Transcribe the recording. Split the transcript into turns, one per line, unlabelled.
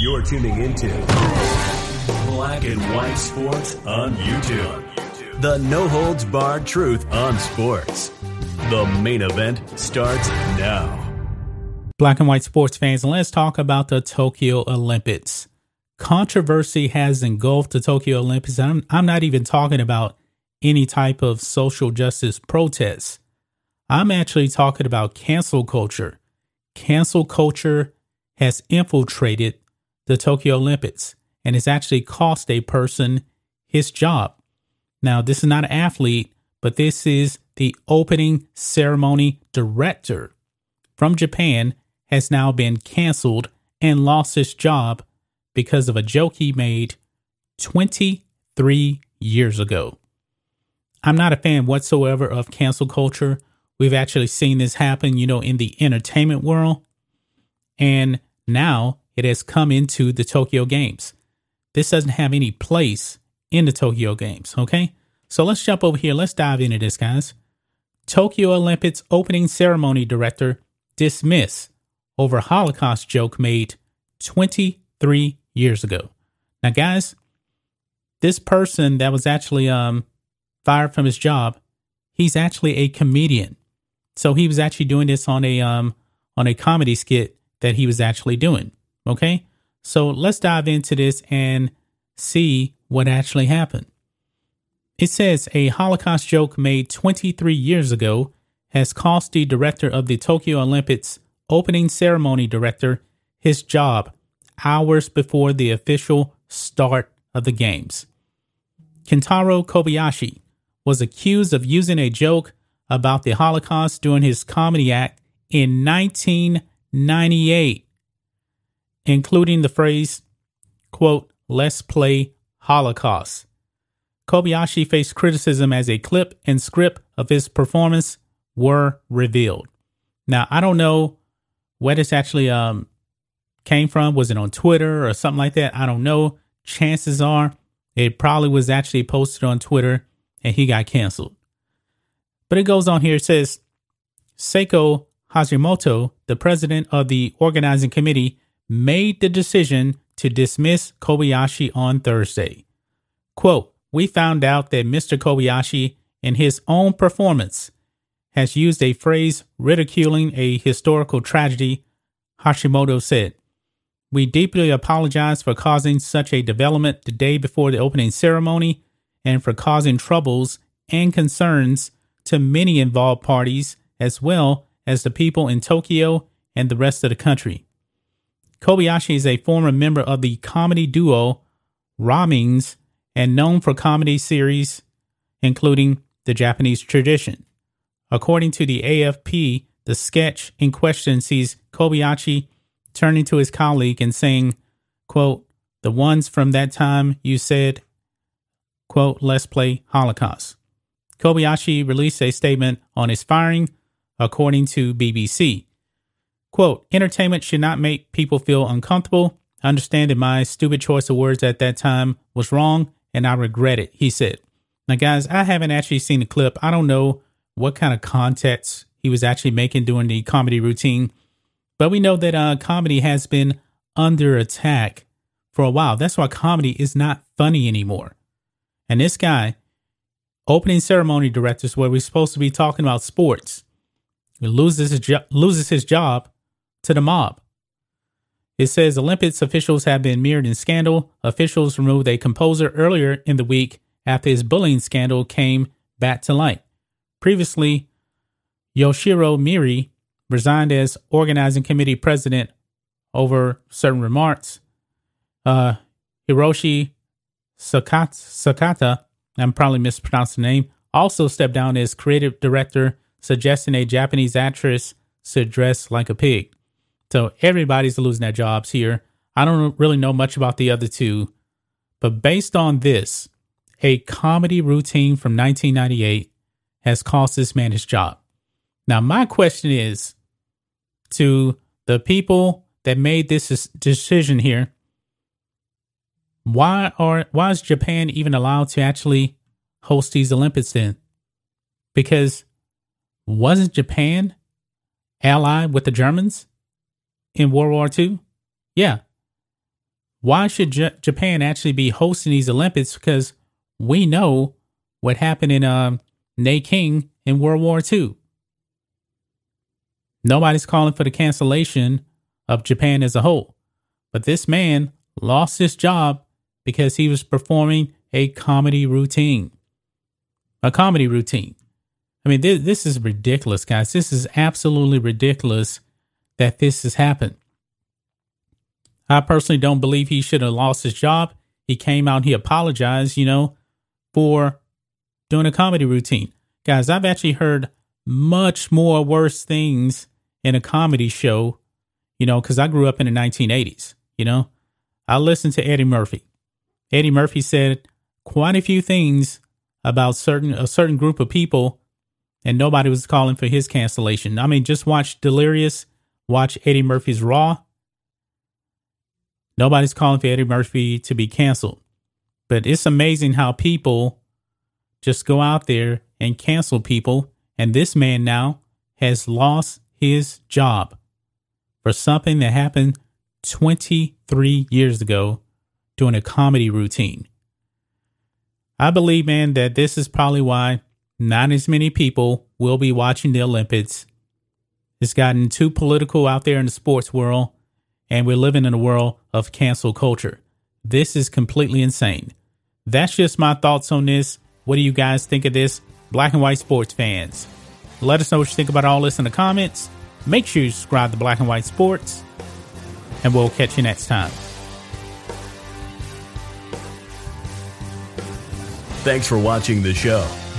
You're tuning into Black and White Sports on YouTube. The no holds barred truth on sports. The main event starts now.
Black and white sports fans, let's talk about the Tokyo Olympics. Controversy has engulfed the Tokyo Olympics. I'm, I'm not even talking about any type of social justice protests. I'm actually talking about cancel culture. Cancel culture has infiltrated the Tokyo Olympics and it's actually cost a person his job. Now, this is not an athlete, but this is the opening ceremony director from Japan has now been canceled and lost his job because of a joke he made 23 years ago. I'm not a fan whatsoever of cancel culture. We've actually seen this happen, you know, in the entertainment world. And now it has come into the Tokyo Games. This doesn't have any place in the Tokyo Games, okay? So let's jump over here. Let's dive into this, guys. Tokyo Olympics opening ceremony director dismiss over Holocaust joke made 23 years ago. Now, guys, this person that was actually um, fired from his job, he's actually a comedian. So he was actually doing this on a um, on a comedy skit that he was actually doing. Okay, so let's dive into this and see what actually happened. It says a Holocaust joke made 23 years ago has cost the director of the Tokyo Olympics opening ceremony director his job hours before the official start of the games. Kentaro Kobayashi was accused of using a joke about the Holocaust during his comedy act in 1998, including the phrase, quote, let's play Holocaust. Kobayashi faced criticism as a clip and script of his performance were revealed. Now, I don't know where this actually um, came from. Was it on Twitter or something like that? I don't know. Chances are it probably was actually posted on Twitter and he got canceled. But it goes on here. It says Seiko Hashimoto, the president of the organizing committee, made the decision to dismiss Kobayashi on Thursday. Quote, We found out that Mr. Kobayashi, in his own performance, has used a phrase ridiculing a historical tragedy, Hashimoto said. We deeply apologize for causing such a development the day before the opening ceremony and for causing troubles and concerns to many involved parties as well as the people in Tokyo and the rest of the country. Kobayashi is a former member of the comedy duo Rahmens and known for comedy series including The Japanese Tradition. According to the AFP, the sketch in question sees Kobayashi turning to his colleague and saying, quote, the ones from that time you said, quote, let's play Holocaust. Kobayashi released a statement on his firing, according to BBC. Quote, entertainment should not make people feel uncomfortable. I understand that my stupid choice of words at that time was wrong and I regret it, he said. Now, guys, I haven't actually seen the clip. I don't know what kind of context he was actually making during the comedy routine. But we know that uh, comedy has been under attack for a while. That's why comedy is not funny anymore. And this guy, opening ceremony directors, where we're supposed to be talking about sports, loses his, jo- loses his job to the mob. It says Olympics officials have been mirrored in scandal. Officials removed a composer earlier in the week after his bullying scandal came back to light. Previously, Yoshiro Mori resigned as organizing committee president over certain remarks. Uh, Hiroshi Sakata, Sakata, I'm probably mispronouncing the name, also stepped down as creative director, suggesting a Japanese actress should dress like a pig. So everybody's losing their jobs here. I don't really know much about the other two, but based on this, a comedy routine from 1998 has cost this man his job. Now, my question is to the people that made this decision here why are why is Japan even allowed to actually host these Olympics then? Because wasn't Japan allied with the Germans in World War II? Yeah. Why should J- Japan actually be hosting these Olympics? Because we know what happened in um, Nanking in World War II. Nobody's calling for the cancellation of Japan as a whole. But this man lost his job because he was performing a comedy routine. A comedy routine. I mean, this, this is ridiculous, guys. This is absolutely ridiculous that this has happened. I personally don't believe he should have lost his job. He came out, he apologized, you know, for doing a comedy routine. Guys, I've actually heard much more worse things in a comedy show, you know, because I grew up in the 1980s, you know. I listened to Eddie Murphy. Eddie Murphy said quite a few things about certain a certain group of people, and nobody was calling for his cancellation. I mean, just watch Delirious, watch Eddie Murphy's Raw. Nobody's calling for Eddie Murphy to be canceled. But it's amazing how people just go out there and cancel people. And this man now has lost his job for something that happened 23 years ago doing a comedy routine. I believe, man, that this is probably why not as many people will be watching the Olympics. It's gotten too political out there in the sports world, and we're living in a world of cancel culture. This is completely insane. That's just my thoughts on this. What do you guys think of this? Black and white sports fans. Let us know what you think about all this in the comments. Make sure you subscribe to Black and White Sports, and we'll catch you next time.
Thanks for watching the show.